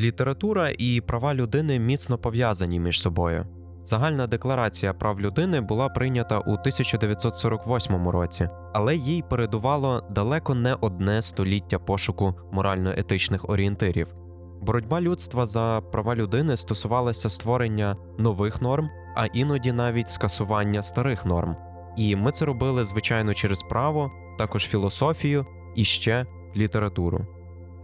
Література і права людини міцно пов'язані між собою. Загальна декларація прав людини була прийнята у 1948 році, але їй передувало далеко не одне століття пошуку морально-етичних орієнтирів. Боротьба людства за права людини стосувалася створення нових норм, а іноді навіть скасування старих норм. І ми це робили звичайно через право, також філософію і ще літературу.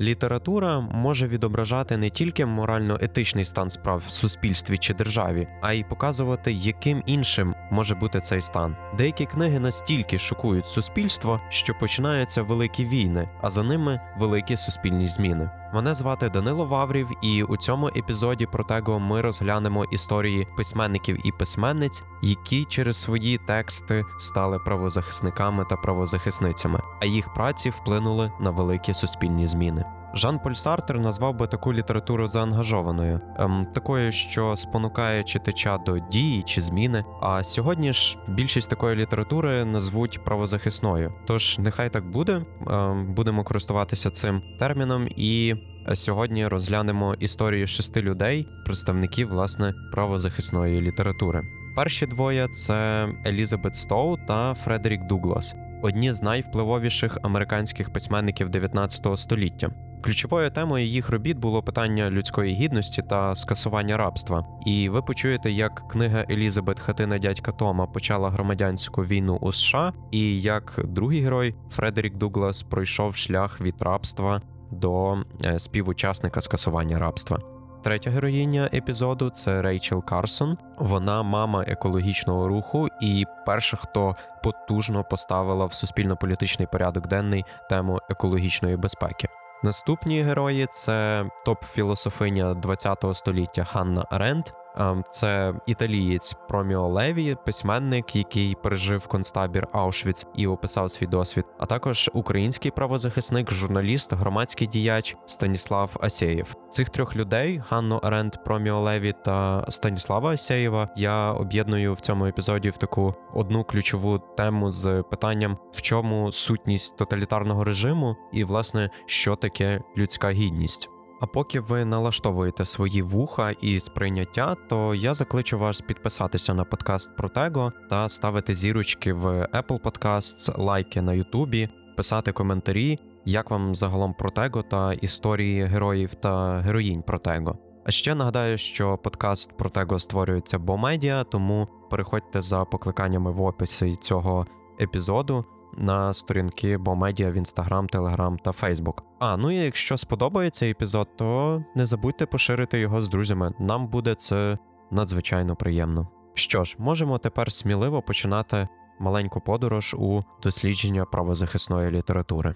Література може відображати не тільки морально-етичний стан справ в суспільстві чи державі, а й показувати, яким іншим може бути цей стан. Деякі книги настільки шокують суспільство, що починаються великі війни, а за ними великі суспільні зміни. Мене звати Данило Ваврів, і у цьому епізоді Протего ми розглянемо історії письменників і письменниць, які через свої тексти стали правозахисниками та правозахисницями, а їх праці вплинули на великі суспільні зміни. Жан Поль Сартер назвав би таку літературу заангажованою, ем, такою, що спонукає читача до дії чи зміни. А сьогодні ж більшість такої літератури назвуть правозахисною. Тож нехай так буде. Ем, будемо користуватися цим терміном, і сьогодні розглянемо історію шести людей, представників власне правозахисної літератури. Перші двоє це Елізабет Стоу та Фредерік Дуглас, одні з найвпливовіших американських письменників 19 століття. Ключовою темою їх робіт було питання людської гідності та скасування рабства. І ви почуєте, як книга Елізабет Хатина дядька Тома почала громадянську війну у США, і як другий герой Фредерік Дуглас пройшов шлях від рабства до е, співучасника скасування рабства. Третя героїня епізоду це Рейчел Карсон. Вона мама екологічного руху і перша, хто потужно поставила в суспільно-політичний порядок денний тему екологічної безпеки. Наступні герої це топ-філософиня ХХ століття Ханна Аренд. Ем, це італієць Проміо Леві, письменник, який пережив концтабір Аушвіц і описав свій досвід, а також український правозахисник, журналіст, громадський діяч Станіслав Асєєв. Цих трьох людей Ганну Аренд, Проміо Леві та Станіслава Асєєва я об'єдную в цьому епізоді в таку одну ключову тему з питанням, в чому сутність тоталітарного режиму, і власне що таке людська гідність. А поки ви налаштовуєте свої вуха і сприйняття, то я закличу вас підписатися на подкаст Протего та ставити зірочки в Apple Podcasts, лайки на Ютубі, писати коментарі, як вам загалом Протего та історії героїв та героїнь Протего. А ще нагадаю, що подкаст Протего створюється Бомедіа, тому переходьте за покликаннями в описі цього епізоду на сторінки Бомедіа в Інстаграм, Телеграм та Фейсбук. А ну і якщо сподобається епізод, то не забудьте поширити його з друзями. Нам буде це надзвичайно приємно. Що ж, можемо тепер сміливо починати маленьку подорож у дослідження правозахисної літератури.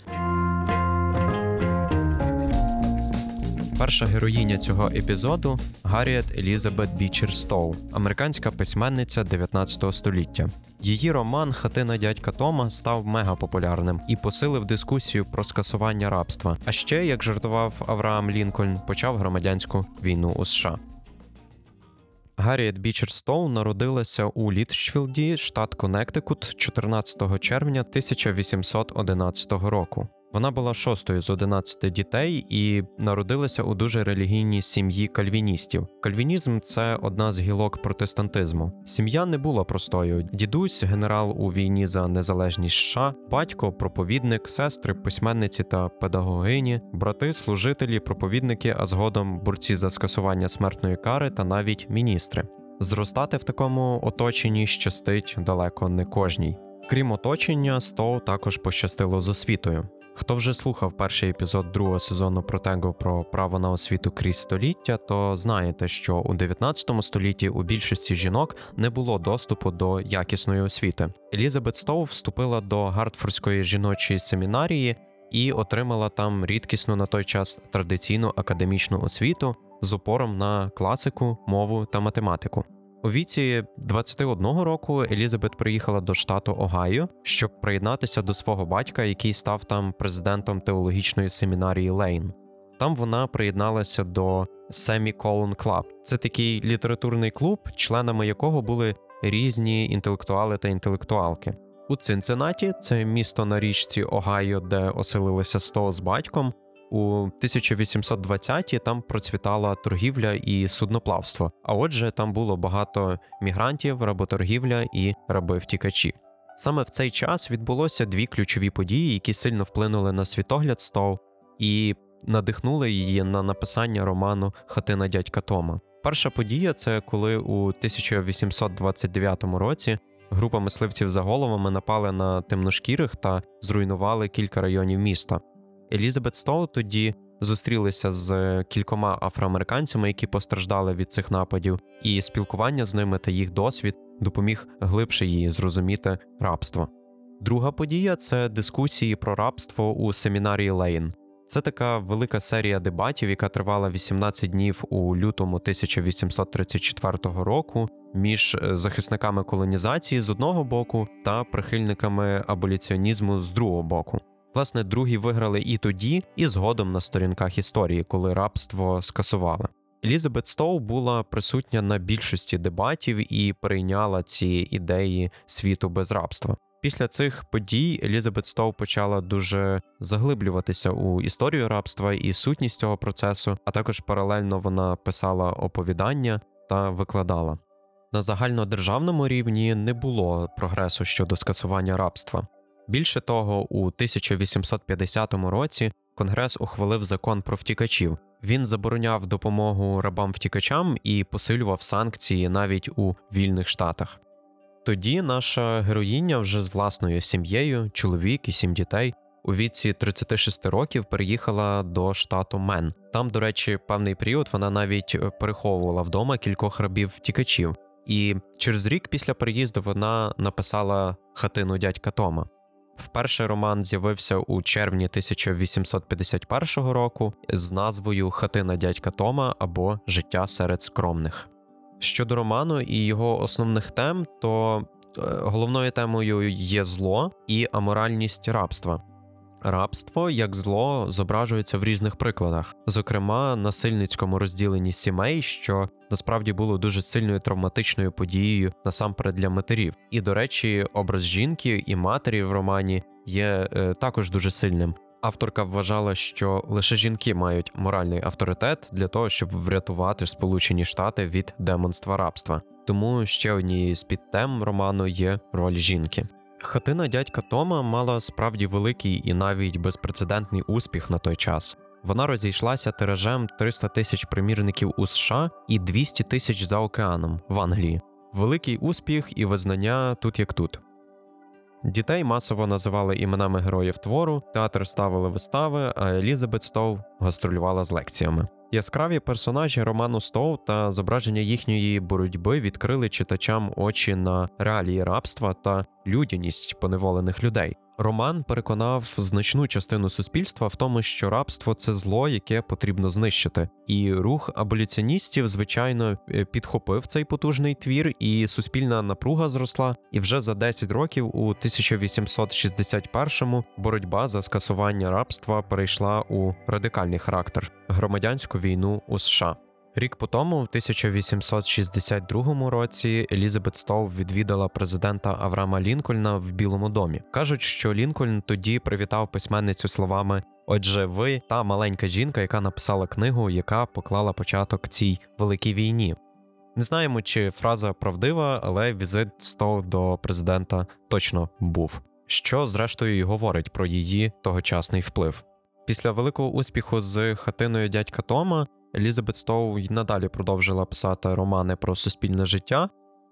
Перша героїня цього епізоду Гарріет Елізабет Бічер Стоу, американська письменниця 19 століття. Її роман Хатина дядька Тома став мегапопулярним і посилив дискусію про скасування рабства. А ще, як жартував Авраам Лінкольн, почав громадянську війну у США. Гарріет Бічер Стоу народилася у Літчфілді, штат Коннектикут, 14 червня 1811 року. Вона була шостою з 11 дітей і народилася у дуже релігійній сім'ї кальвіністів. Кальвінізм це одна з гілок протестантизму. Сім'я не була простою. Дідусь, генерал у війні за незалежність США, батько, проповідник, сестри, письменниці та педагогині, брати, служителі, проповідники, а згодом борці за скасування смертної кари та навіть міністри. Зростати в такому оточенні щастить далеко не кожній. Крім оточення, Стоу також пощастило з освітою. Хто вже слухав перший епізод другого сезону Протего про право на освіту крізь століття, то знаєте, що у 19 столітті у більшості жінок не було доступу до якісної освіти. Елізабет Стоу вступила до Гартфордської жіночої семінарії і отримала там рідкісну на той час традиційну академічну освіту з опором на класику, мову та математику. У віці 21 року Елізабет приїхала до штату Огайо, щоб приєднатися до свого батька, який став там президентом теологічної семінарії Лейн. Там вона приєдналася до Semi-Colon Club. Це такий літературний клуб, членами якого були різні інтелектуали та інтелектуалки. У Цинциннаті, це місто на річці Огайо, де оселилися Стоу з батьком. У 1820-ті там процвітала торгівля і судноплавство. А отже, там було багато мігрантів, работоргівля і раби-втікачі. Саме в цей час відбулося дві ключові події, які сильно вплинули на світогляд Стоу і надихнули її на написання роману Хатина дядька Тома. Перша подія це коли у 1829 році група мисливців за головами напали на темношкірих та зруйнували кілька районів міста. Елізабет Стоу тоді зустрілися з кількома афроамериканцями, які постраждали від цих нападів, і спілкування з ними та їх досвід допоміг глибше її зрозуміти рабство. Друга подія це дискусії про рабство у семінарії Лейн. Це така велика серія дебатів, яка тривала 18 днів у лютому 1834 року між е, захисниками колонізації з одного боку та прихильниками аболіціонізму з другого боку. Власне, другі виграли і тоді, і згодом на сторінках історії, коли рабство скасували. Елізабет Стоу була присутня на більшості дебатів і прийняла ці ідеї світу без рабства. Після цих подій Елізабет Стоу почала дуже заглиблюватися у історію рабства і сутність цього процесу, а також паралельно вона писала оповідання та викладала. На загальнодержавному рівні не було прогресу щодо скасування рабства. Більше того, у 1850 році Конгрес ухвалив закон про втікачів. Він забороняв допомогу рабам-втікачам і посилював санкції навіть у вільних штатах. Тоді наша героїня вже з власною сім'єю, чоловік і сім дітей, у віці 36 років переїхала до штату Мен. Там, до речі, певний період вона навіть переховувала вдома кількох рабів-втікачів. І через рік після переїзду вона написала хатину дядька Тома. Вперше роман з'явився у червні 1851 року з назвою Хатина дядька Тома або Життя серед скромних. Щодо роману і його основних тем, то е, головною темою є зло і аморальність рабства. Рабство як зло зображується в різних прикладах, зокрема насильницькому розділенні сімей, що насправді було дуже сильною травматичною подією насамперед для матерів. І, до речі, образ жінки і матері в романі є е, також дуже сильним. Авторка вважала, що лише жінки мають моральний авторитет для того, щоб врятувати Сполучені Штати від демонства рабства. Тому ще однією з підтем роману є роль жінки. Хатина дядька Тома мала справді великий і навіть безпрецедентний успіх на той час. Вона розійшлася тиражем 300 тисяч примірників у США і 200 тисяч за океаном в Англії. Великий успіх і визнання тут як тут. Дітей масово називали іменами героїв твору, театр ставили вистави, а Елізабет Стоу гастролювала з лекціями. Яскраві персонажі роману Стоу та зображення їхньої боротьби відкрили читачам очі на реалії рабства та людяність поневолених людей. Роман переконав значну частину суспільства в тому, що рабство це зло, яке потрібно знищити. І рух аболіціоністів, звичайно, е, підхопив цей потужний твір, і суспільна напруга зросла. І вже за 10 років, у 1861-му, боротьба за скасування рабства перейшла у радикальний характер громадянську війну у США. Рік по тому, в 1862 році, Елізабет Стоу відвідала президента Авраама Лінкольна в Білому домі. кажуть, що Лінкольн тоді привітав письменницю словами: Отже, ви та маленька жінка, яка написала книгу, яка поклала початок цій великій війні. Не знаємо, чи фраза правдива, але візит Стоу до президента точно був, що зрештою й говорить про її тогочасний вплив. Після великого успіху з хатиною дядька Тома Елізабет Стоу й надалі продовжила писати романи про суспільне життя,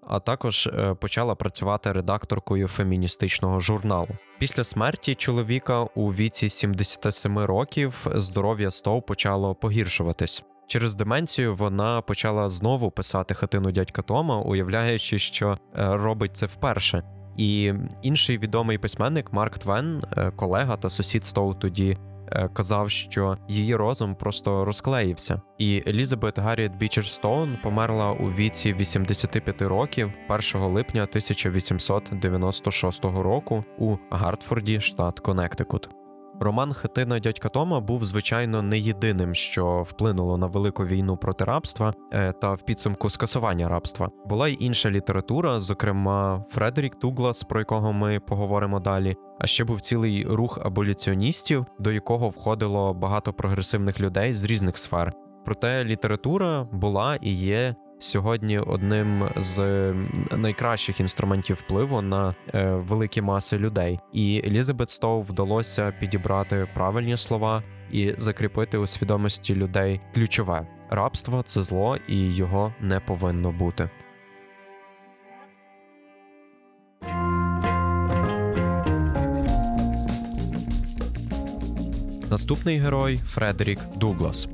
а також е, почала працювати редакторкою феміністичного журналу. Після смерті чоловіка у віці 77 років здоров'я Стоу почало погіршуватись. Через деменцію вона почала знову писати хатину дядька Тома, уявляючи, що е, робить це вперше. І інший відомий письменник Марк Твен, е, колега та сусід Стоу тоді казав, що її розум просто розклеївся. І Елізабет Гарріет Бічер-Стоу померла у віці 85 років 1 липня 1896 року у Гартфорді, штат Коннектикут. Роман Хатина дядька Тома був звичайно не єдиним, що вплинуло на велику війну проти рабства е, та в підсумку скасування рабства. Була й інша література, зокрема Фредерік Дуглас, про якого ми поговоримо далі. А ще був цілий рух аболіціоністів, до якого входило багато прогресивних людей з різних сфер. Проте література була і є сьогодні одним з найкращих інструментів впливу на е, великі маси людей. І Елізабет Стоу вдалося підібрати правильні слова і закріпити у свідомості людей ключове рабство це зло, і його не повинно бути. Наступний герой Фредерік Дуглас.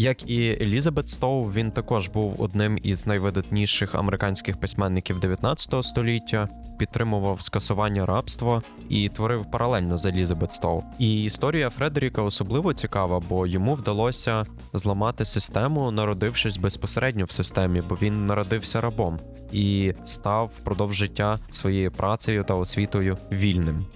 Як і Елізабет Стоу, він також був одним із найвидатніших американських письменників 19 століття, підтримував скасування рабства і творив паралельно з Елізабет Стоу. І історія Фредеріка особливо цікава, бо йому вдалося зламати систему, народившись безпосередньо в системі, бо він народився рабом і став впродовж життя своєю працею та освітою вільним.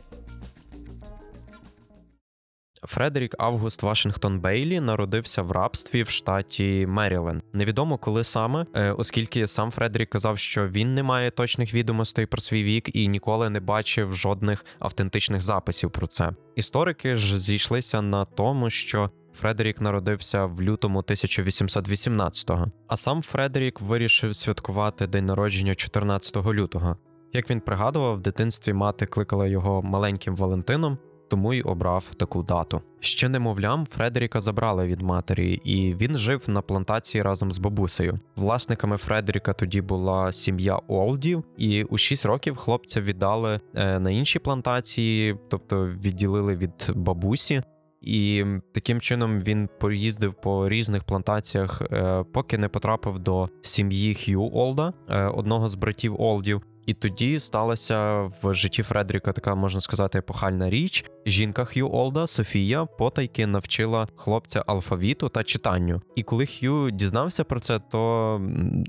Фредерік Август Вашингтон Бейлі народився в рабстві в штаті Меріленд. Невідомо коли саме, е, оскільки сам Фредерік казав, що він не має точних відомостей про свій вік і ніколи не бачив жодних автентичних записів про це. Історики ж зійшлися на тому, що Фредерік народився в лютому 1818-го, а сам Фредерік вирішив святкувати день народження 14 лютого. Як він пригадував, в дитинстві мати кликала його маленьким Валентином, тому й обрав таку дату. Ще немовлям Фредеріка забрали від матері, і він жив на плантації разом з бабусею. Власниками Фредеріка тоді була сім'я Олдів, і у 6 років хлопця віддали е, на інші плантації, тобто відділили від бабусі. І таким чином він поїздив по різних плантаціях, е, поки не потрапив до сім'ї Хью Олда, е, одного з братів Олдів. І тоді сталася в житті Фредріка така можна сказати епохальна річ. Жінка Х'ю Олда Софія потайки навчила хлопця алфавіту та читанню. І коли Х'ю дізнався про це, то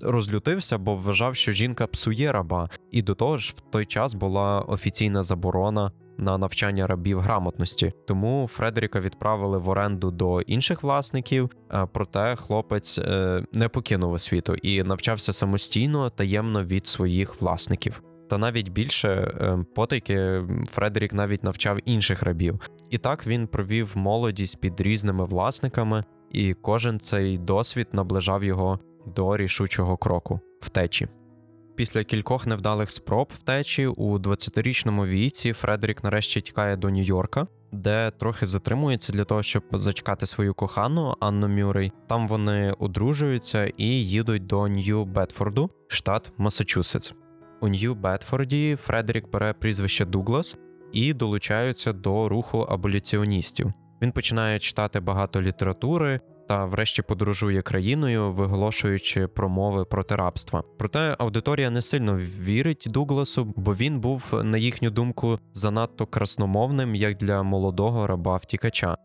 розлютився, бо вважав, що жінка псує раба. І до того ж, в той час була офіційна заборона на навчання рабів грамотності. Тому Фредеріка відправили в оренду до інших власників. Проте хлопець е, не покинув освіту і навчався самостійно таємно від своїх власників. Та навіть більше е, потайки Фредерік навіть навчав інших рабів. І так він провів молодість під різними власниками, і кожен цей досвід наближав його до рішучого кроку втечі. Після кількох невдалих спроб втечі у 20-річному віці Фредерік нарешті тікає до Нью-Йорка, де трохи затримується для того, щоб зачекати свою кохану Анну Мюррей. Там вони одружуються і їдуть до Нью-Бетфорду, штат Масачусетс. У Нью-Бетфорді Фредерік бере прізвище Дуглас і долучаються до руху аболіціоністів. Він починає читати багато літератури, та, врешті, подорожує країною, виголошуючи промови проти рабства. Проте аудиторія не сильно вірить Дугласу, бо він був, на їхню думку, занадто красномовним як для молодого раба втікача.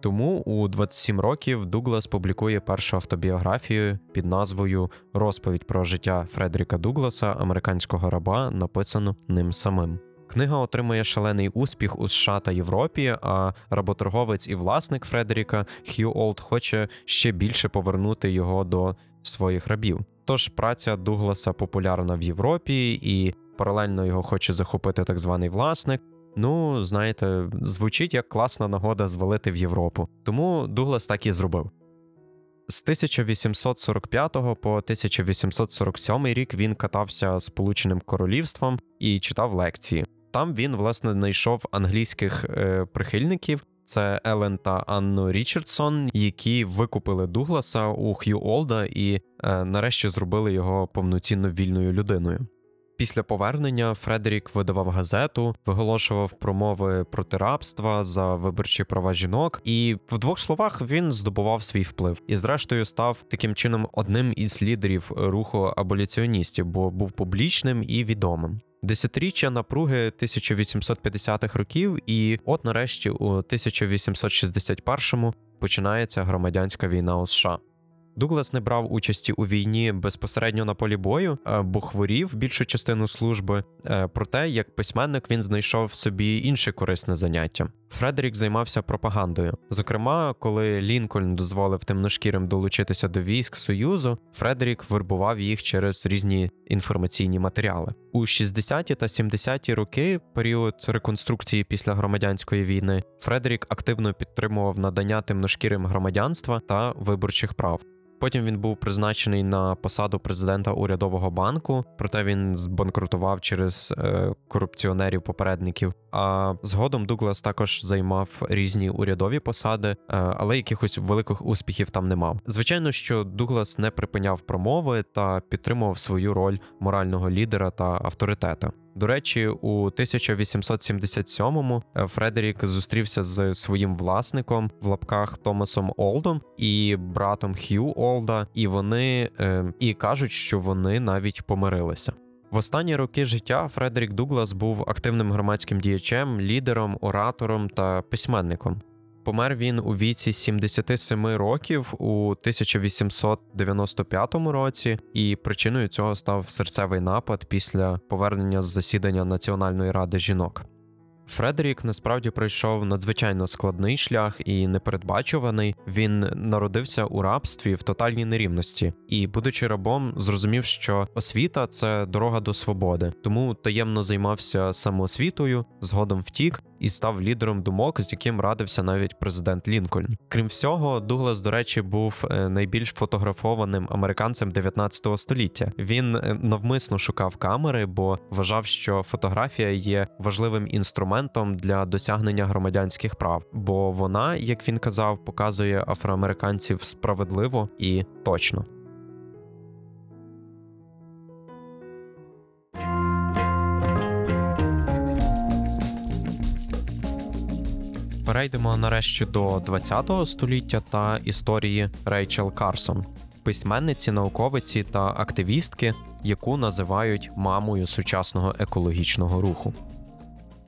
Тому у 27 років Дуглас публікує першу автобіографію під назвою Розповідь про життя Фредеріка Дугласа, американського раба, написану ним самим. Книга отримує шалений успіх у США та Європі. А работорговець і власник Фредеріка Хью Олд хоче ще більше повернути його до своїх рабів. Тож праця Дугласа популярна в Європі, і паралельно його хоче захопити так званий власник. Ну, знаєте, звучить як класна нагода звалити в Європу. Тому Дуглас так і зробив. З 1845 по 1847 рік він катався Сполученим Королівством і читав лекції. Там він власне знайшов англійських е, прихильників. Це Елен та Анну Річардсон, які викупили Дугласа у Х'ю Олда і е, нарешті зробили його повноцінно вільною людиною. Після повернення Фредерік видавав газету, виголошував промови проти рабства за виборчі права жінок, і в двох словах він здобував свій вплив і, зрештою, став таким чином одним із лідерів руху аболіціоністів, бо був публічним і відомим. Десятиріччя напруги 1850-х років, і от нарешті у 1861-му починається громадянська війна у США. Дуглас не брав участі у війні безпосередньо на полі бою, е, бо хворів більшу частину служби. Е, проте, як письменник, він знайшов собі інше корисне заняття. Фредерік займався пропагандою. Зокрема, коли Лінкольн дозволив темношкірим долучитися до військ Союзу, Фредерік вербував їх через різні інформаційні матеріали. У 60-ті та 70-ті роки, період реконструкції після громадянської війни, Фредерік активно підтримував надання темношкірим громадянства та виборчих прав. Потім він був призначений на посаду президента урядового банку, проте він збанкрутував через е, корупціонерів-попередників. А згодом Дуглас також займав різні урядові посади, е, але якихось великих успіхів там не мав. Звичайно, що Дуглас не припиняв промови та підтримував свою роль морального лідера та авторитета. До речі, у 1877-му е, Фредерік зустрівся з своїм власником в лапках Томасом Олдом і братом Хью Олда, і вони е, і кажуть, що вони навіть помирилися. В останні роки життя Фредерік Дуглас був активним громадським діячем, лідером, оратором та письменником. Помер він у віці 77 років у 1895 році, і причиною цього став серцевий напад після повернення з засідання Національної ради жінок. Фредерік насправді пройшов надзвичайно складний шлях і непередбачуваний. Він народився у рабстві в тотальній нерівності, і, будучи рабом, зрозумів, що освіта це дорога до свободи, тому таємно займався самоосвітою, згодом втік і став лідером думок, з яким радився навіть президент Лінкольн. Крім всього, Дуглас, до речі, був е, найбільш фотографованим американцем 19 століття. Він е, навмисно шукав камери, бо вважав, що фотографія є важливим інструментом для досягнення громадянських прав, бо вона, як він казав, показує афроамериканців справедливо і точно. Перейдемо нарешті до 20-го століття та історії Рейчел Карсон, письменниці, науковиці та активістки, яку називають мамою сучасного екологічного руху.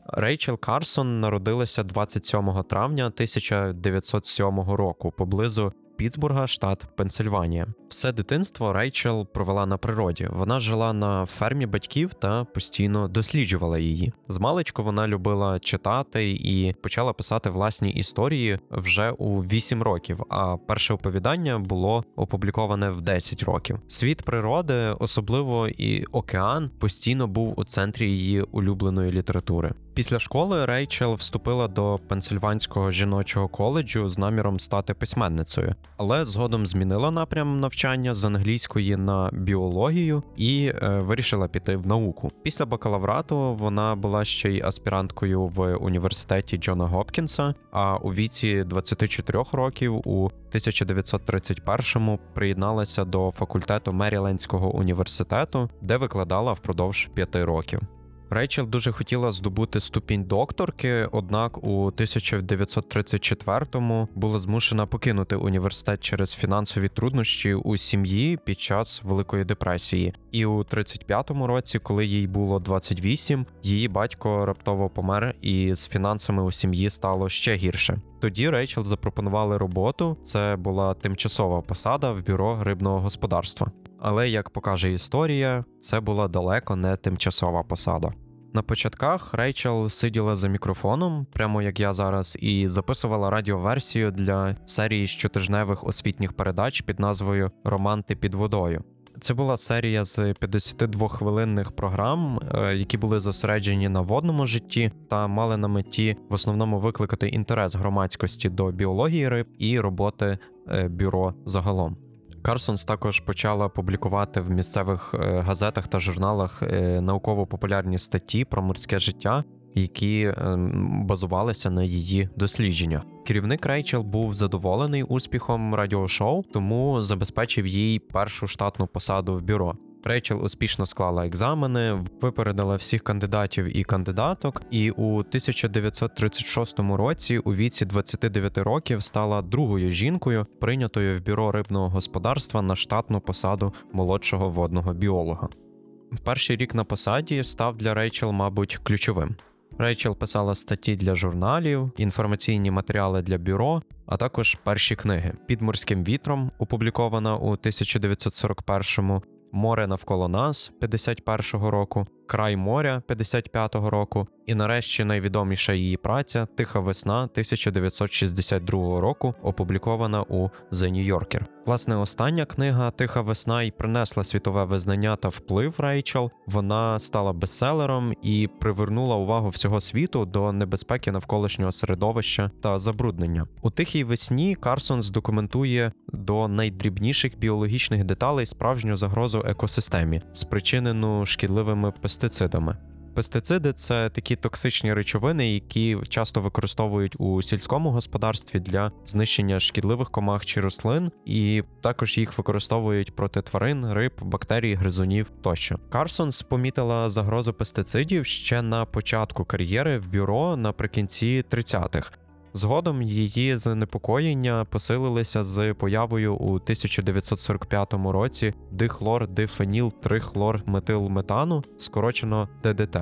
Рейчел Карсон народилася 27 травня 1907 року поблизу Пітсбурга, штат Пенсильванія. Все дитинство Рейчел провела на природі. Вона жила на фермі батьків та постійно досліджувала її. Змалечку вона любила читати і почала писати власні історії вже у 8 років. А перше оповідання було опубліковане в 10 років. Світ природи, особливо і океан, постійно був у центрі її улюбленої літератури. Після школи Рейчел вступила до Пенсильванського жіночого коледжу з наміром стати письменницею, але згодом змінила напрям навчання з англійської на біологію і е, вирішила піти в науку. Після бакалаврату вона була ще й аспіранткою в університеті Джона Гопкінса. А у віці 24 років у 1931-му приєдналася до факультету Мерілендського університету, де викладала впродовж п'яти років. Рейчел дуже хотіла здобути ступінь докторки, однак у 1934-му була змушена покинути університет через фінансові труднощі у сім'ї під час Великої депресії. І у 35-му році, коли їй було 28, її батько раптово помер, і з фінансами у сім'ї стало ще гірше. Тоді Рейчел запропонували роботу. Це була тимчасова посада в бюро рибного господарства. Але як покаже історія, це була далеко не тимчасова посада. На початках Рейчел сиділа за мікрофоном, прямо як я зараз, і записувала радіоверсію для серії щотижневих освітніх передач під назвою Романти під водою. Це була серія з 52-хвилинних програм, е, які були зосереджені на водному житті та мали на меті в основному викликати інтерес громадськості до біології риб і роботи е, бюро загалом. Карсонс також почала публікувати в місцевих е, газетах та журналах е, науково-популярні статті про морське життя, які е, базувалися на її дослідженнях. Керівник Рейчел був задоволений успіхом радіошоу, тому забезпечив їй першу штатну посаду в бюро. Рейчел успішно склала екзамени, випередила всіх кандидатів і кандидаток, і у 1936 році, у віці 29 років, стала другою жінкою, прийнятою в бюро рибного господарства на штатну посаду молодшого водного біолога. Перший рік на посаді став для Рейчел, мабуть, ключовим. Рейчел писала статті для журналів, інформаційні матеріали для бюро, а також перші книги під морським вітром, опублікована у 1941-му, Море навколо нас 51-го року, Край моря 55-го року, і нарешті найвідоміша її праця Тиха весна 1962 року, опублікована у The New Yorker. Власне, остання книга Тиха весна й принесла світове визнання та вплив Рейчел. Вона стала бестселером і привернула увагу всього світу до небезпеки навколишнього середовища та забруднення. У тихій весні Карсонс документує до найдрібніших біологічних деталей справжню загрозу екосистемі, спричинену шкідливими пестицидами. Пестициди це такі токсичні речовини, які часто використовують у сільському господарстві для знищення шкідливих комах чи рослин, і також їх використовують проти тварин, риб, бактерій, гризунів тощо. Карсонс помітила загрозу пестицидів ще на початку кар'єри в бюро наприкінці 30-х. Згодом її занепокоєння посилилися з появою у 1945 році дихлор дифеніл трихлор метилметану, скорочено ДДТ.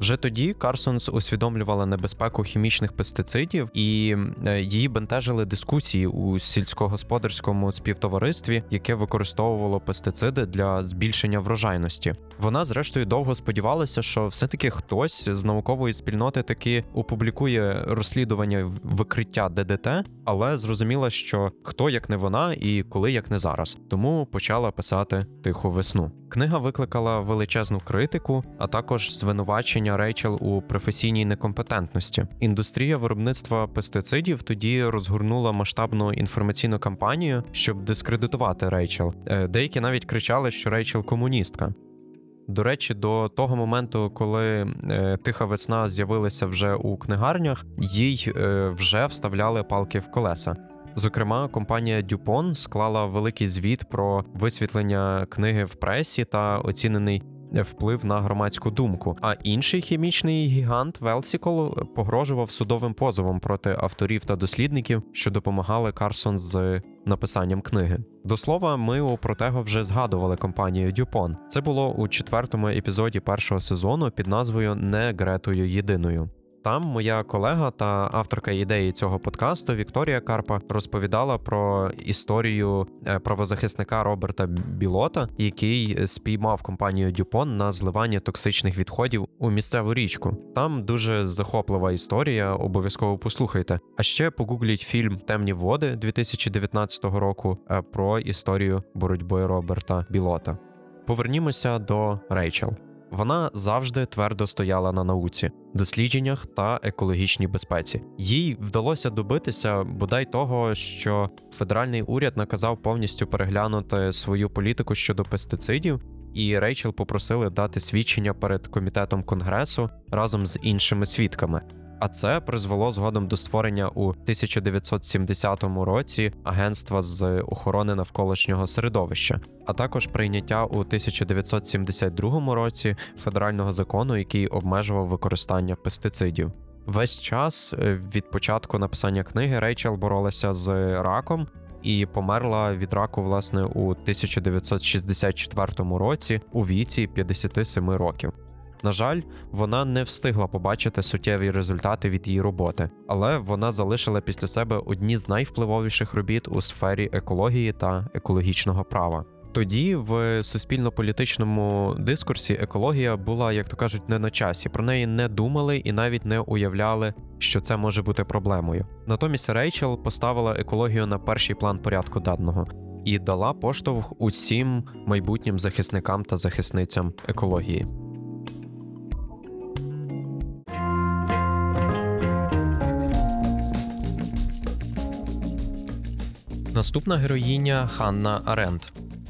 Вже тоді Карсонс усвідомлювала небезпеку хімічних пестицидів, і е, її бентежили дискусії у сільськогосподарському співтоваристві, яке використовувало пестициди для збільшення врожайності. Вона, зрештою, довго сподівалася, що все-таки хтось з наукової спільноти таки опублікує розслідування викриття ДДТ, але зрозуміла, що хто як не вона і коли як не зараз, тому почала писати тиху весну. Книга викликала величезну критику, а також звинувачення Рейчел у професійній некомпетентності. Індустрія виробництва пестицидів тоді розгорнула масштабну інформаційну кампанію, щоб дискредитувати Рейчел. Е, деякі навіть кричали, що Рейчел комуністка. До речі, до того моменту, коли е, тиха весна з'явилася вже у книгарнях, їй е, вже вставляли палки в колеса. Зокрема, компанія Дюпон склала великий звіт про висвітлення книги в пресі та оцінений вплив на громадську думку. А інший хімічний гігант Велсікол погрожував судовим позовом проти авторів та дослідників, що допомагали Карсон з написанням книги. До слова, ми у Протего вже згадували компанію Дюпон. Це було у четвертому епізоді першого сезону під назвою Не Гретою єдиною. Там моя колега та авторка ідеї цього подкасту Вікторія Карпа розповідала про історію е, правозахисника Роберта Білота, який спіймав компанію Дюпон на зливання токсичних відходів у місцеву річку. Там дуже захоплива історія, обов'язково послухайте. А ще погугліть фільм Темні води 2019 року е, про історію боротьби Роберта Білота. Повернімося до Рейчел. Вона завжди твердо стояла на науці, дослідженнях та екологічній безпеці. Їй вдалося добитися бодай того, що федеральний уряд наказав повністю переглянути свою політику щодо пестицидів, і Рейчел попросили дати свідчення перед комітетом конгресу разом з іншими свідками. А це призвело згодом до створення у 1970 році агентства з охорони навколишнього середовища, а також прийняття у 1972 році федерального закону, який обмежував використання пестицидів. Весь час е, від початку написання книги Рейчел боролася з раком і померла від раку власне у 1964 році у віці 57 років. На жаль, вона не встигла побачити суттєві результати від її роботи, але вона залишила після себе одні з найвпливовіших робіт у сфері екології та екологічного права. Тоді в суспільно-політичному дискурсі екологія була, як то кажуть, не на часі. Про неї не думали і навіть не уявляли, що це може бути проблемою. Натомість Рейчел поставила екологію на перший план порядку даного і дала поштовх усім майбутнім захисникам та захисницям екології. Наступна героїня Ханна Аренд,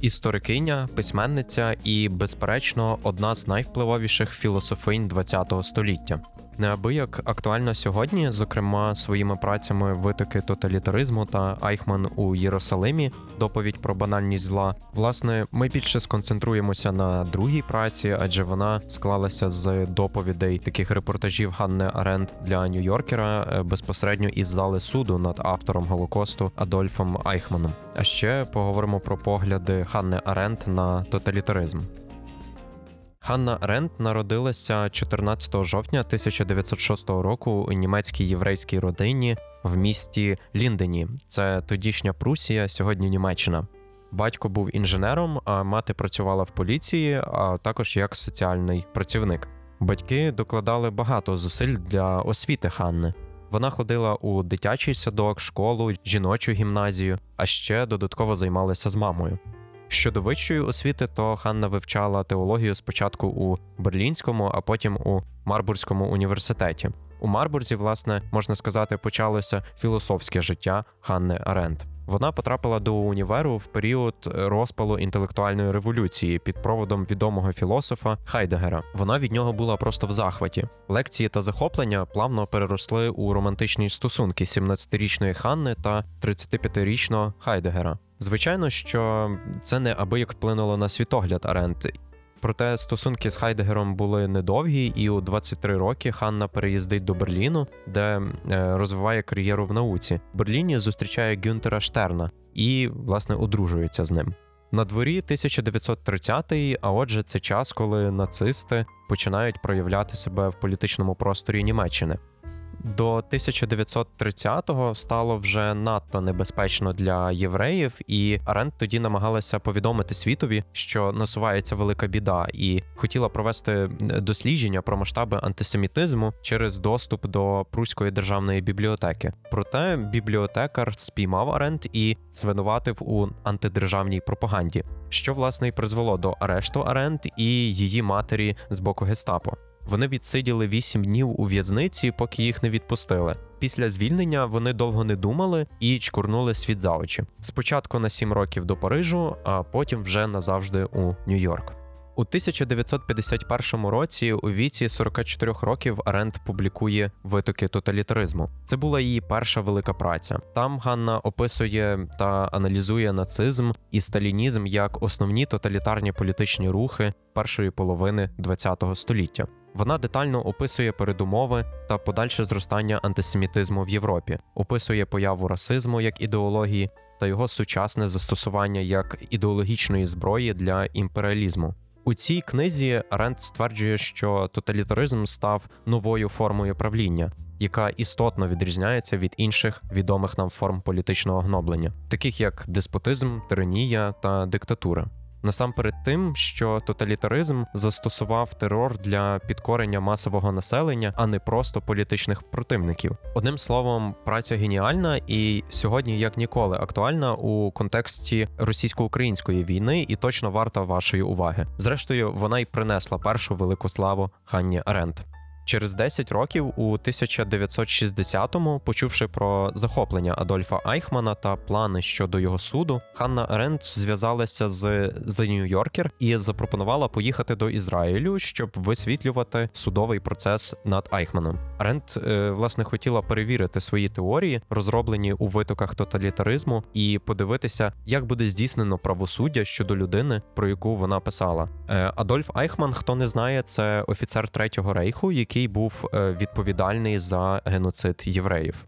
історикиня, письменниця і, безперечно, одна з найвпливовіших філософинь ХХ століття неабияк актуальна сьогодні, зокрема своїми працями витоки тоталітаризму та Айхман у Єрусалимі, доповідь про банальність зла. Власне, ми більше сконцентруємося на другій праці, адже вона склалася з доповідей таких репортажів Ганни Аренд для Нью-Йоркера е, безпосередньо із зали суду над автором Голокосту Адольфом Айхманом. А ще поговоримо про погляди Ханни Аренд на тоталітаризм. Ханна Рент народилася 14 жовтня 1906 року у німецькій єврейській родині в місті Ліндені. Це тодішня Прусія, сьогодні Німеччина. Батько був інженером, а мати працювала в поліції, а також як соціальний працівник. Батьки докладали багато зусиль для освіти Ханни. Вона ходила у дитячий садок, школу, жіночу гімназію, а ще додатково займалася з мамою. Щодо вищої освіти, то Ханна вивчала теологію спочатку у Берлінському, а потім у Марбурзькому університеті. У Марбурзі, власне, можна сказати, почалося філософське життя Ханни Аренд. Вона потрапила до універу в період розпалу інтелектуальної революції під проводом відомого філософа Хайдегера. Вона від нього була просто в захваті. Лекції та захоплення плавно переросли у романтичні стосунки 17-річної Ханни та 35-річного Хайдегера. Звичайно, що це не аби як вплинуло на світогляд Аренд. Проте стосунки з Хайдегером були недовгі, і у 23 роки Ханна переїздить до Берліну, де е, розвиває кар'єру в науці. В Берліні зустрічає Гюнтера Штерна і, власне, одружується з ним. На дворі 1930-й, а отже, це час, коли нацисти починають проявляти себе в політичному просторі Німеччини. До 1930-го стало вже надто небезпечно для євреїв, і Аренд тоді намагалася повідомити світові, що насувається велика біда, і хотіла провести дослідження про масштаби антисемітизму через доступ до Пруської державної бібліотеки. Проте бібліотекар спіймав Аренд і звинуватив у антидержавній пропаганді, що власне й призвело до арешту Аренд і її матері з боку гестапо. Вони відсиділи вісім днів у в'язниці, поки їх не відпустили. Після звільнення вони довго не думали і чкурнули світ за очі. Спочатку на сім років до Парижу, а потім вже назавжди у Нью-Йорк. У 1951 році у віці 44 років Аренд публікує витоки тоталітаризму. Це була її перша велика праця. Там Ганна описує та аналізує нацизм і сталінізм як основні тоталітарні політичні рухи першої половини ХХ століття. Вона детально описує передумови та подальше зростання антисемітизму в Європі, описує появу расизму як ідеології та його сучасне застосування як ідеологічної зброї для імперіалізму. У цій книзі Аренд стверджує, що тоталітаризм став новою формою правління, яка істотно відрізняється від інших відомих нам форм політичного гноблення, таких як деспотизм, тиранія та диктатура. Насамперед тим, що тоталітаризм застосував терор для підкорення масового населення, а не просто політичних противників. Одним словом, праця геніальна і сьогодні, як ніколи, актуальна у контексті російсько-української війни і точно варта вашої уваги. Зрештою, вона й принесла першу велику славу Ханні Аренд. Через 10 років, у 1960-му, почувши про захоплення Адольфа Айхмана та плани щодо його суду, Ханна Аренд зв'язалася з The New Yorker і запропонувала поїхати до Ізраїлю, щоб висвітлювати судовий процес над Айхманом. Аренд, е, власне, хотіла перевірити свої теорії, розроблені у витоках тоталітаризму, і подивитися, як буде здійснено правосуддя щодо людини, про яку вона писала. Е, Адольф Айхман, хто не знає, це офіцер третього рейху, який який був е, відповідальний за геноцид євреїв.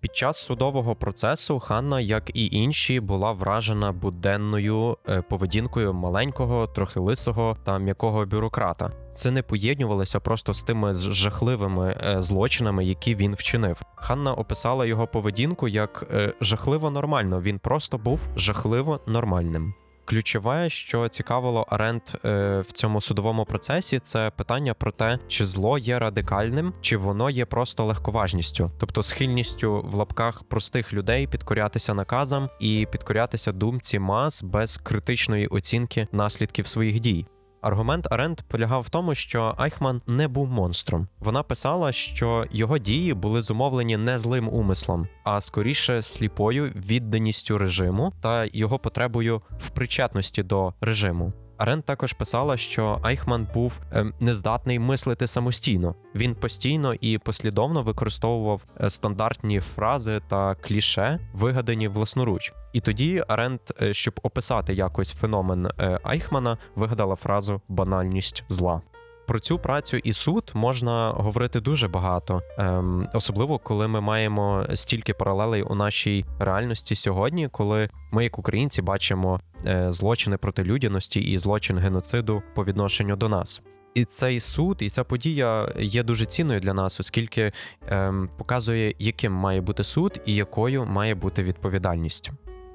Під час судового процесу Ханна, як і інші, була вражена буденною е, поведінкою маленького, трохи лисого та м'якого бюрократа. Це не поєднювалося просто з тими жахливими е, злочинами, які він вчинив. Ханна описала його поведінку як жахливо нормально. Він просто був жахливо нормальним. Ключове, що цікавило Аренд е, в цьому судовому процесі, це питання про те, чи зло є радикальним, чи воно є просто легковажністю, тобто схильністю в лапках простих людей підкорятися наказам і підкорятися думці мас без критичної оцінки наслідків своїх дій. Аргумент Аренд полягав в тому, що Айхман не був монстром. Вона писала, що його дії були зумовлені не злим умислом, а скоріше сліпою відданістю режиму та його потребою в причетності до режиму. Арен також писала, що Айхман був ем, нездатний мислити самостійно. Він постійно і послідовно використовував е, стандартні фрази та кліше, вигадані власноруч. І тоді Аренд, е, щоб описати якось феномен е, Айхмана, вигадала фразу банальність зла. Про цю працю і суд можна говорити дуже багато, ем, особливо коли ми маємо стільки паралелей у нашій реальності сьогодні, коли ми, як українці, бачимо е, злочини проти людяності і злочин геноциду по відношенню до нас. І цей суд, і ця подія є дуже цінною для нас, оскільки ем, показує, яким має бути суд і якою має бути відповідальність.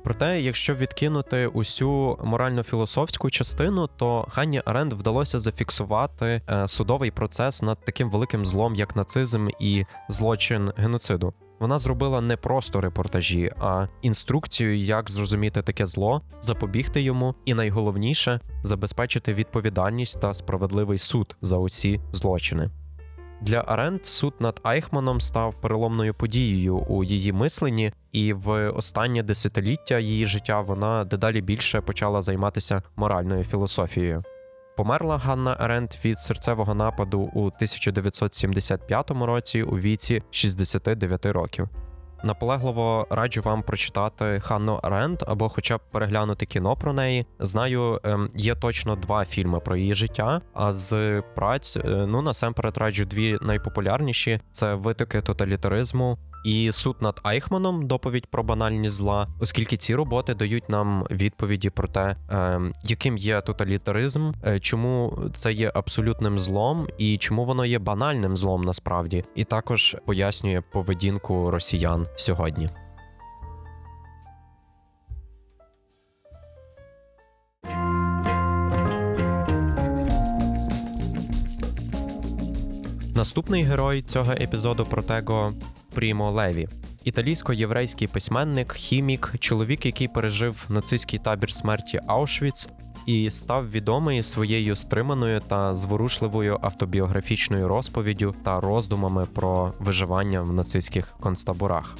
Проте, якщо відкинути усю морально-філософську частину, то Ханні Аренд вдалося зафіксувати е, судовий процес над таким великим злом, як нацизм і злочин геноциду. Вона зробила не просто репортажі, а інструкцію, як зрозуміти таке зло, запобігти йому, і найголовніше забезпечити відповідальність та справедливий суд за усі злочини. Для Аренд суд над Айхманом став переломною подією у її мисленні, і в останнє десятиліття її життя вона дедалі більше почала займатися моральною філософією. Померла Ганна Аренд від серцевого нападу у 1975 році у віці 69 років. Наполегливо раджу вам прочитати Ханну Рент або хоча б переглянути кіно про неї. Знаю, ем, є точно два фільми про її життя. А з праць, е, ну насамперед раджу дві найпопулярніші: це витоки тоталітаризму і суд над Айхманом доповідь про банальність зла, оскільки ці роботи дають нам відповіді про те, е, яким є тоталітаризм, е, чому це є абсолютним злом, і чому воно є банальним злом насправді, і також пояснює поведінку росіян сьогодні. Наступний герой цього епізоду Протего Прімо Леві, італійсько-єврейський письменник, хімік, чоловік, який пережив нацистський табір смерті Аушвіц і став відомий своєю стриманою та зворушливою автобіографічною розповіддю та роздумами про виживання в нацистських концтаборах.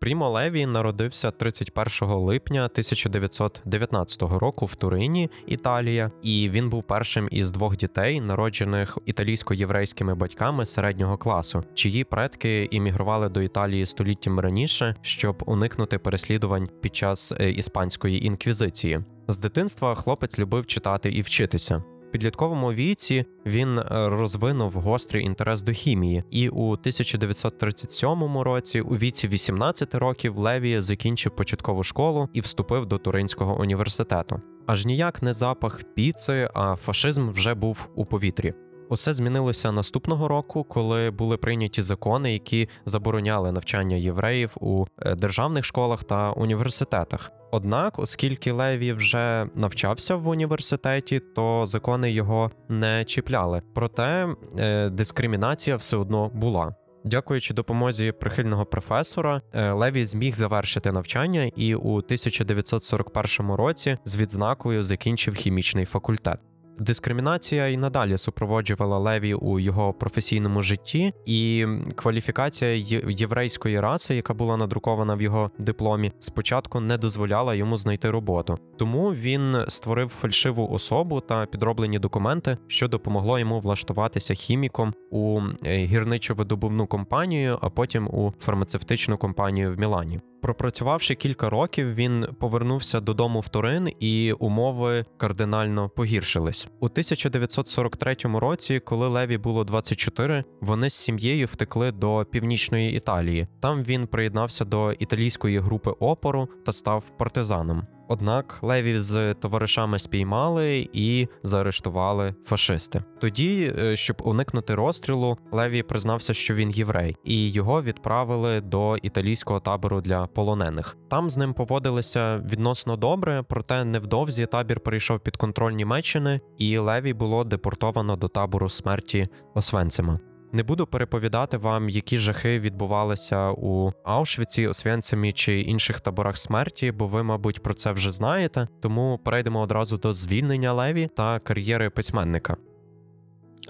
Прімо Леві народився 31 липня 1919 року в Турині, Італія, і він був першим із двох дітей, народжених італійсько-єврейськими батьками середнього класу, чиї предки іммігрували до Італії століттям раніше, щоб уникнути переслідувань під час е, іспанської інквізиції. З дитинства хлопець любив читати і вчитися підлітковому віці він е, розвинув гострий інтерес до хімії, і у 1937 році, у віці 18 років, Леві закінчив початкову школу і вступив до Туринського університету. Аж ніяк не запах піци, а фашизм вже був у повітрі. Усе змінилося наступного року, коли були прийняті закони, які забороняли навчання євреїв у е, державних школах та університетах. Однак, оскільки Леві вже навчався в університеті, то закони його не чіпляли. Проте е, дискримінація все одно була. Дякуючи допомозі прихильного професора, е, Леві зміг завершити навчання і у 1941 році з відзнакою закінчив хімічний факультет. Дискримінація і надалі супроводжувала Леві у його професійному житті, і кваліфікація єврейської раси, яка була надрукована в його дипломі, спочатку не дозволяла йому знайти роботу. Тому він створив фальшиву особу та підроблені документи, що допомогло йому влаштуватися хіміком у е, гірничо-видобувну компанію, а потім у фармацевтичну компанію в Мілані. Пропрацювавши кілька років, він повернувся додому в Турин, і умови кардинально погіршились у 1943 році. Коли Леві було 24, вони з сім'єю втекли до північної Італії. Там він приєднався до італійської групи опору та став партизаном. Однак Леві з товаришами спіймали і заарештували фашисти. Тоді, е, щоб уникнути розстрілу, Леві признався, що він єврей, і його відправили до італійського табору для полонених. Там з ним поводилися відносно добре, проте невдовзі табір перейшов під контроль Німеччини, і Леві було депортовано до табору смерті Освенцима. Не буду переповідати вам, які жахи відбувалися у Аушвіці, Освенцимі чи інших таборах смерті, бо ви, мабуть, про це вже знаєте. Тому перейдемо одразу до звільнення Леві та кар'єри письменника.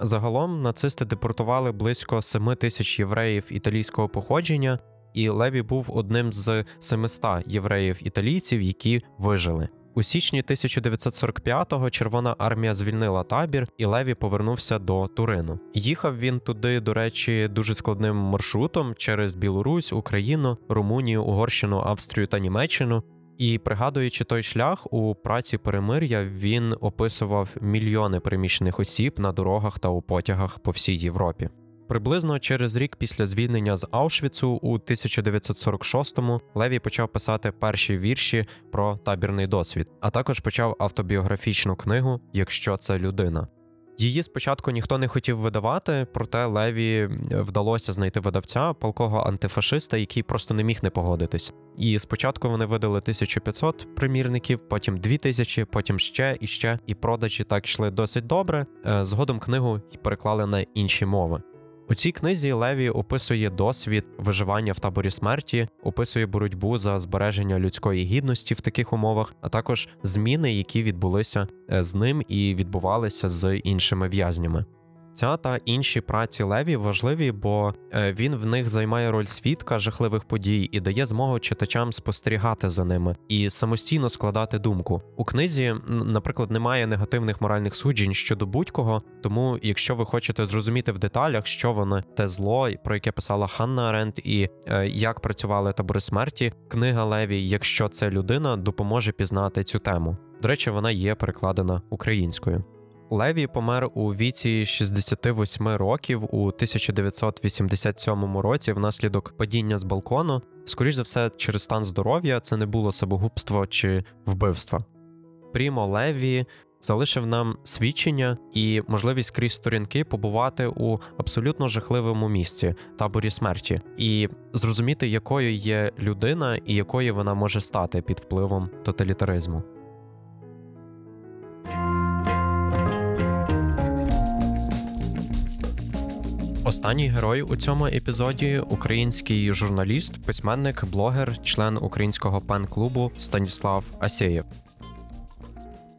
Загалом нацисти депортували близько 7 тисяч євреїв італійського походження, і Леві був одним з 700 євреїв-італійців, які вижили. У січні 1945-го Червона армія звільнила табір, і Леві повернувся до Турину. Їхав він туди, до речі, дуже складним маршрутом через Білорусь, Україну, Румунію, Угорщину, Австрію та Німеччину. І пригадуючи той шлях у праці перемир'я, він описував мільйони переміщених осіб на дорогах та у потягах по всій Європі. Приблизно через рік після звільнення з Аушвіцу у 1946-му Леві почав писати перші вірші про табірний досвід, а також почав автобіографічну книгу Якщо це людина. Її спочатку ніхто не хотів видавати, проте Леві вдалося знайти видавця, палкого антифашиста, який просто не міг не погодитись. І спочатку вони видали 1500 примірників, потім 2000, потім ще і ще, і продажі так йшли досить добре. Е, Згодом книгу переклали на інші мови. У цій книзі Леві описує досвід виживання в таборі смерті, описує боротьбу за збереження людської гідності в таких умовах, а також зміни, які відбулися е, з ним і відбувалися з іншими в'язнями. Ця та інші праці Леві важливі, бо е, він в них займає роль свідка жахливих подій і дає змогу читачам спостерігати за ними і самостійно складати думку. У книзі, наприклад, немає негативних моральних суджень щодо будь-кого. Тому, якщо ви хочете зрозуміти в деталях, що воно те зло, про яке писала Ханна Аренд, і е, як працювали табори смерті, книга Леві, якщо це людина, допоможе пізнати цю тему. До речі, вона є перекладена українською. Леві помер у віці 68 років у 1987 році внаслідок падіння з балкону. Скоріш за все, через стан здоров'я це не було самогубство чи вбивство. Прімо Леві залишив нам свідчення і можливість крізь сторінки побувати у абсолютно жахливому місці таборі смерті, і зрозуміти, якою є людина і якою вона може стати під впливом тоталітаризму. Останній герой у цьому епізоді український журналіст, письменник, блогер, член українського пен-клубу Станіслав Асєєв.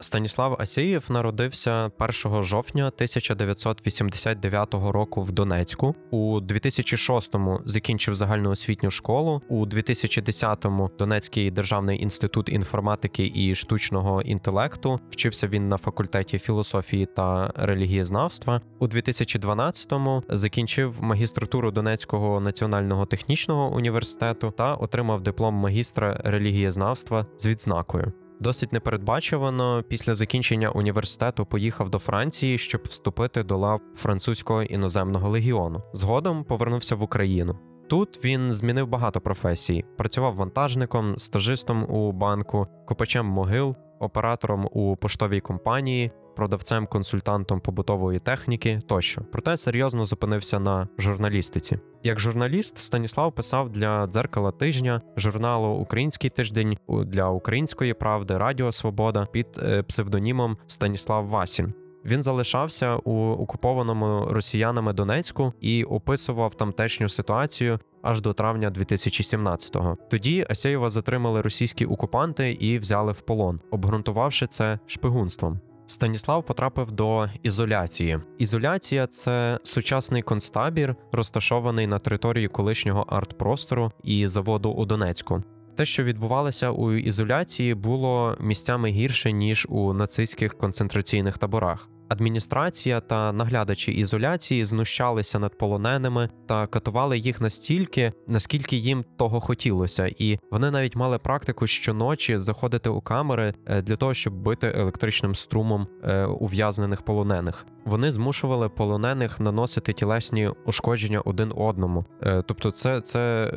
Станіслав Асєєв народився 1 жовтня 1989 року в Донецьку. У 2006-му закінчив загальноосвітню школу. У 2010-му Донецький державний інститут інформатики і штучного інтелекту. Вчився він на факультеті філософії та релігієзнавства. У 2012-му закінчив магістратуру Донецького національного технічного університету та отримав диплом магістра релігієзнавства з відзнакою. Досить непередбачувано після закінчення університету поїхав до Франції, щоб вступити до лав французького іноземного легіону. Згодом повернувся в Україну. Тут він змінив багато професій: працював вантажником, стажистом у банку, копачем могил, оператором у поштовій компанії, продавцем-консультантом побутової техніки тощо. Проте серйозно зупинився на журналістиці. Як журналіст Станіслав писав для дзеркала тижня, журналу Український тиждень для Української правди, Радіо Свобода під е, псевдонімом Станіслав Васін. Він залишався у окупованому росіянами Донецьку і описував тамтешню ситуацію аж до травня 2017-го. Тоді Асєєва затримали російські окупанти і взяли в полон, обґрунтувавши це шпигунством. Станіслав потрапив до ізоляції. Ізоляція це сучасний концтабір, розташований на території колишнього артпростору і заводу у Донецьку. Те, що відбувалося у ізоляції, було місцями гірше ніж у нацистських концентраційних таборах. Адміністрація та наглядачі ізоляції знущалися над полоненими та катували їх настільки, наскільки їм того хотілося, і вони навіть мали практику щоночі заходити у камери е, для того, щоб бити електричним струмом е, ув'язнених полонених. Вони змушували полонених наносити тілесні ушкодження один одному. Е, Тобто, це, це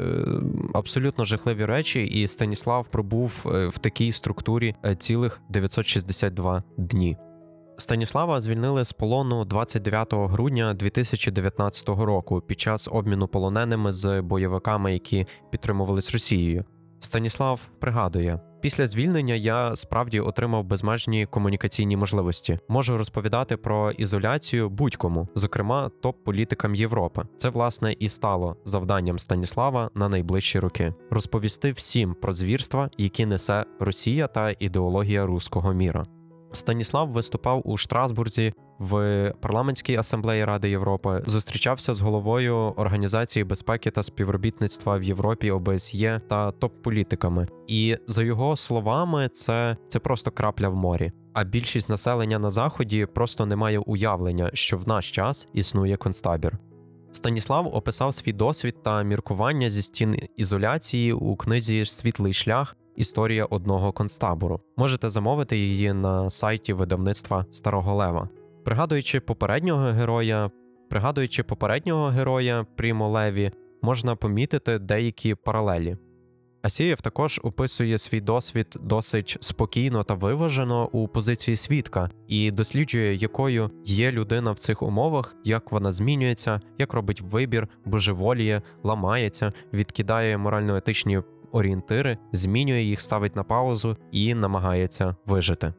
абсолютно жахливі речі, і Станіслав пробув в такій структурі цілих 962 дні. Станіслава звільнили з полону 29 грудня 2019 року під час обміну полоненими з бойовиками, які підтримувались Росією. Станіслав пригадує: після звільнення я справді отримав безмежні комунікаційні можливості. Можу розповідати про ізоляцію будь-кому, зокрема топ-політикам Європи. Це власне і стало завданням Станіслава на найближчі роки розповісти всім про звірства, які несе Росія та ідеологія руського міра. Станіслав виступав у Штрасбурзі в парламентській асамблеї Ради Європи, зустрічався з головою Організації безпеки та співробітництва в Європі ОБСЄ та топ-політиками. І за його словами, це, це просто крапля в морі. А більшість населення на заході просто не має уявлення, що в наш час існує концтабір. Станіслав описав свій досвід та міркування зі стін ізоляції у книзі Світлий шлях. Історія одного концтабору. Можете замовити її на сайті видавництва Старого Лева. Пригадуючи попереднього героя, пригадуючи попереднього героя Прімо Леві, можна помітити деякі паралелі. Асієв також описує свій досвід досить спокійно та виважено у позиції свідка і досліджує, якою є людина в цих умовах, як вона змінюється, як робить вибір, божеволіє, ламається, відкидає морально-етичні орієнтири, змінює їх, ставить на паузу і намагається вижити.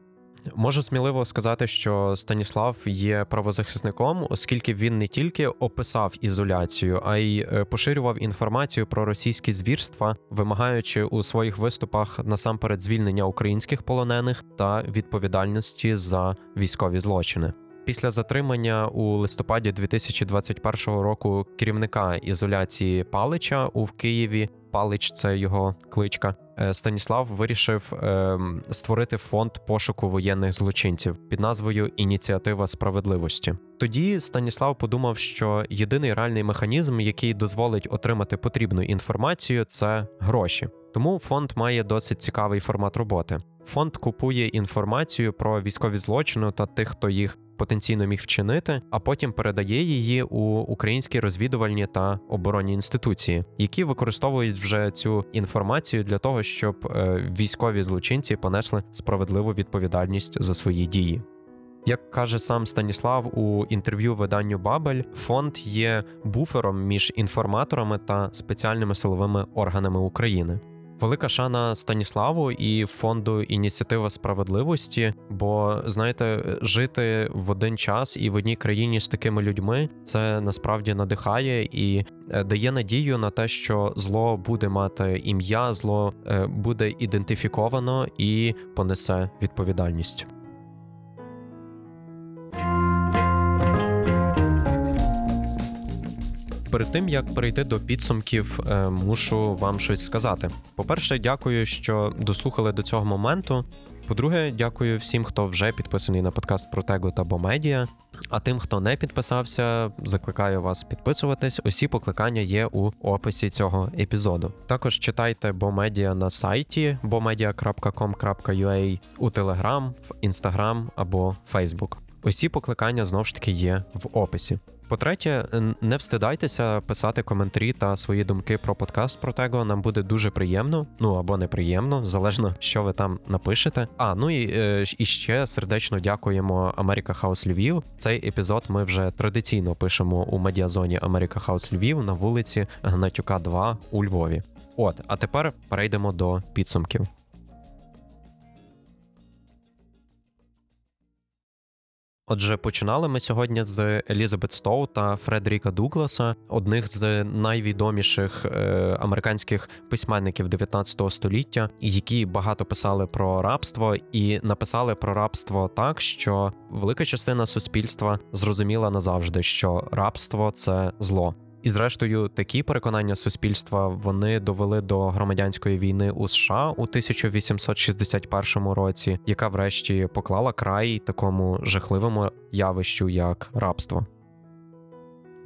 Можу сміливо сказати, що Станіслав є правозахисником, оскільки він не тільки описав ізоляцію, а й е, поширював інформацію про російські звірства, вимагаючи у своїх виступах насамперед звільнення українських полонених та відповідальності за військові злочини. Після затримання у листопаді 2021 року керівника ізоляції Палича у Києві Палич, це його кличка. Е, Станіслав вирішив е, створити фонд пошуку воєнних злочинців під назвою Ініціатива справедливості. Тоді Станіслав подумав, що єдиний реальний механізм, який дозволить отримати потрібну інформацію, це гроші. Тому фонд має досить цікавий формат роботи. Фонд купує інформацію про військові злочини та тих, хто їх потенційно міг вчинити, а потім передає її у українські розвідувальні та оборонні інституції, які використовують вже цю інформацію для того, щоб е, військові злочинці понесли справедливу відповідальність за свої дії. Як каже сам Станіслав у інтерв'ю виданню Бабель, фонд є буфером між інформаторами та спеціальними силовими органами України. Велика шана Станіславу і фонду ініціатива справедливості. Бо знаєте, жити в один час і в одній країні з такими людьми це насправді надихає і е, дає надію на те, що зло буде мати ім'я, зло е, буде ідентифіковано і понесе відповідальність. Перед тим як перейти до підсумків, е, мушу вам щось сказати. По-перше, дякую, що дослухали до цього моменту. По-друге, дякую всім, хто вже підписаний на подкаст Протего та Бомедіа. А тим, хто не підписався, закликаю вас підписуватись. Усі покликання є у описі цього епізоду. Також читайте Бомедіа на сайті bomedia.com.ua, у Telegram, в Instagram або Facebook. Усі покликання знову ж таки є в описі. По-третє, не встидайтеся писати коментарі та свої думки про подкаст Протего. Нам буде дуже приємно, ну або неприємно, залежно що ви там напишете. А ну і е, і ще сердечно дякуємо Америка Хаус Львів. Цей епізод ми вже традиційно пишемо у медіазоні Америка Хаус Львів на вулиці Гнатюка, 2 у Львові. От, а тепер перейдемо до підсумків. Отже, починали ми сьогодні з Елізабет Стоу та Фредеріка Дугласа, одних з найвідоміших е, американських письменників 19 століття, які багато писали про рабство, і написали про рабство так, що велика частина суспільства зрозуміла назавжди, що рабство це зло. І, зрештою, такі переконання суспільства вони довели до громадянської війни у США у 1861 році, яка врешті поклала край такому жахливому явищу, як рабство.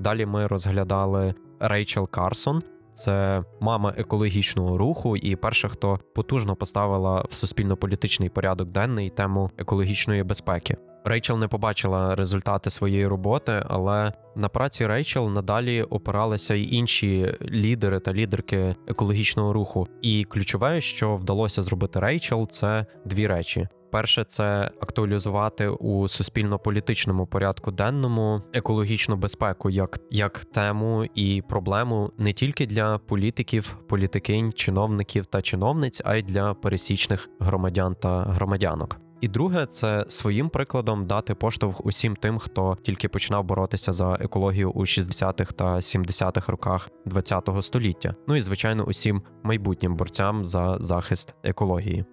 Далі ми розглядали Рейчел Карсон. Це мама екологічного руху, і перша, хто потужно поставила в суспільно-політичний порядок денний тему екологічної безпеки. Рейчел не побачила результати своєї роботи, але на праці Рейчел надалі опиралися й інші лідери та лідерки екологічного руху. І ключове, що вдалося зробити Рейчел, це дві речі. Перше, це актуалізувати у суспільно-політичному порядку денному екологічну безпеку як як тему і проблему не тільки для політиків, політикинь, чиновників та чиновниць, а й для пересічних громадян та громадянок. І друге, це своїм прикладом дати поштовх усім тим, хто тільки починав боротися за екологію у 60-х та 70-х роках ХХ століття. Ну і звичайно, усім майбутнім борцям за захист екології.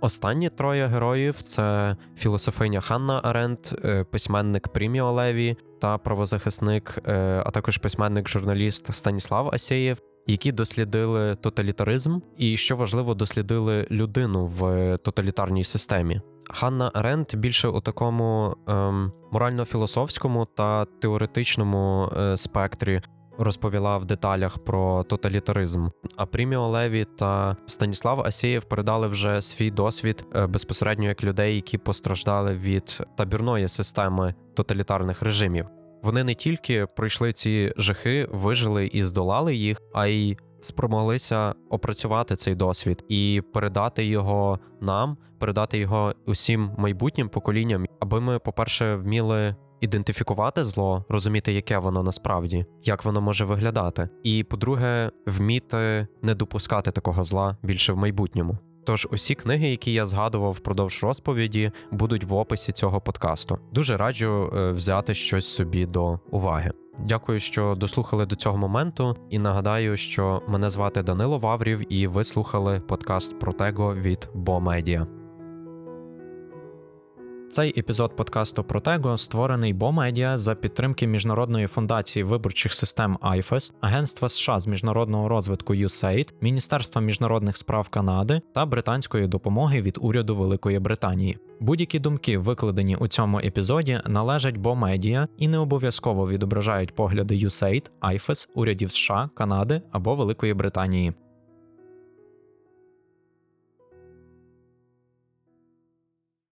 Останні троє героїв це філософиня Ханна Аренд, е, письменник Пріміо Леві та правозахисник, е, а також письменник-журналіст Станіслав Асєєв, які дослідили тоталітаризм і, що важливо, дослідили людину в тоталітарній системі. Ханна Аренд більше у такому ем, морально-філософському та теоретичному е, спектрі розповіла в деталях про тоталітаризм. А Пріміо Леві та Станіслав Асєєв передали вже свій досвід е, безпосередньо як людей, які постраждали від табірної системи тоталітарних режимів. Вони не тільки пройшли ці жахи, вижили і здолали їх, а й спромоглися опрацювати цей досвід і передати його нам, передати його усім майбутнім поколінням, аби ми, по-перше, вміли ідентифікувати зло, розуміти, яке воно насправді, як воно може виглядати, і по-друге, вміти не допускати такого зла більше в майбутньому. Тож усі книги, які я згадував впродовж розповіді, будуть в описі цього подкасту. Дуже раджу е, взяти щось собі до уваги. Дякую, що дослухали до цього моменту, і нагадаю, що мене звати Данило Ваврів, і ви слухали подкаст Протего від Бо Медіа. Цей епізод подкасту Протего створений Бо Медіа за підтримки Міжнародної фундації виборчих систем IFES, Агентства США з міжнародного розвитку USAID, Міністерства міжнародних справ Канади та британської допомоги від уряду Великої Британії. Будь-які думки, викладені у цьому епізоді, належать Бо Медіа і не обов'язково відображають погляди USAID, IFES, урядів США, Канади або Великої Британії.